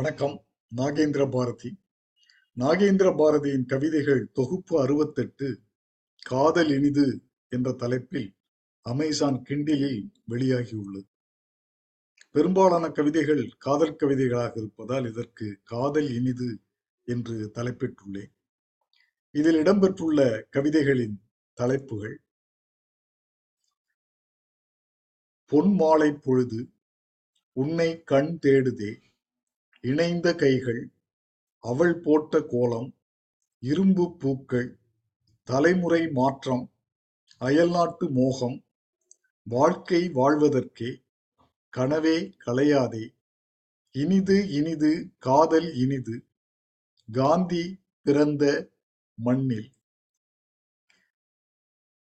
வணக்கம். நாகேந்திர பாரதி. நாகேந்திர பாரதியின் கவிதைகள் தொகுப்பு அறுபத்தெட்டு காதல் இனிது என்ற தலைப்பில் அமேசான் கிண்டிலில் வெளியாகியுள்ளது. பெரும்பாலான கவிதைகள் காதல் கவிதைகளாக இருப்பதால் இதற்கு காதல் இனிது என்று தலைப்பிட்டுள்ளேன். இதில் இடம்பெற்றுள்ள கவிதைகளின் தலைப்புகள் பொன் மாலை பொழுது உன்னை கண் தேடுதே இணைந்த கைகள் அவள் போட்ட கோலம் இரும்பு பூக்கள் தலைமுறை மாற்றம் அயல்நாட்டு மோகம் வாழ்க்கை வாழ்வதற்கே கனவே கலையாதே. இனிது இனிது காதல் இனிது காந்தி பிறந்த மண்ணில்.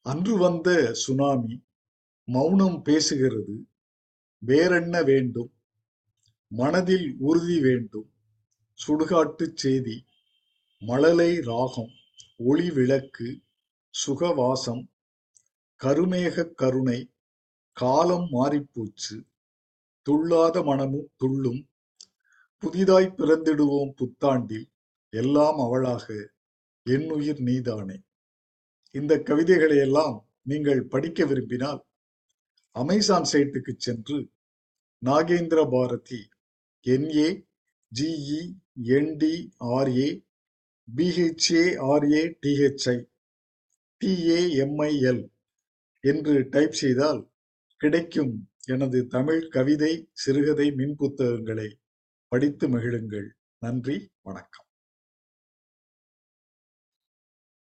அன்று வந்த சுனாமி மௌனம் பேசுகிறது வேறென்ன வேண்டும்? மனதில் உறுதி வேண்டும். சுடுகாட்டுச் செய்தி. மழலை ராகம். ஒளி விளக்கு. சுகவாசம். கருமேகக் கருணை. காலம் மாறிப்போச்சு துள்ளாத மனமும் துள்ளும். புதிதாய் பிறந்திடுவோம் புத்தாண்டில். எல்லாம் அவளாக. என்னுயிர் நீதானே. இந்த கவிதைகளை எல்லாம் நீங்கள் படிக்க விரும்பினால் அமேசான் சைட்டுக்கு சென்று Nagendra Bharathi N A G E N D R A B H A R A T H I T A M I L என்று டைப் செய்தால் கிடைக்கும் எனது தமிழ் கவிதை சிறுகதை மின் புத்தகங்களை படித்து மகிழுங்கள். நன்றி வணக்கம்.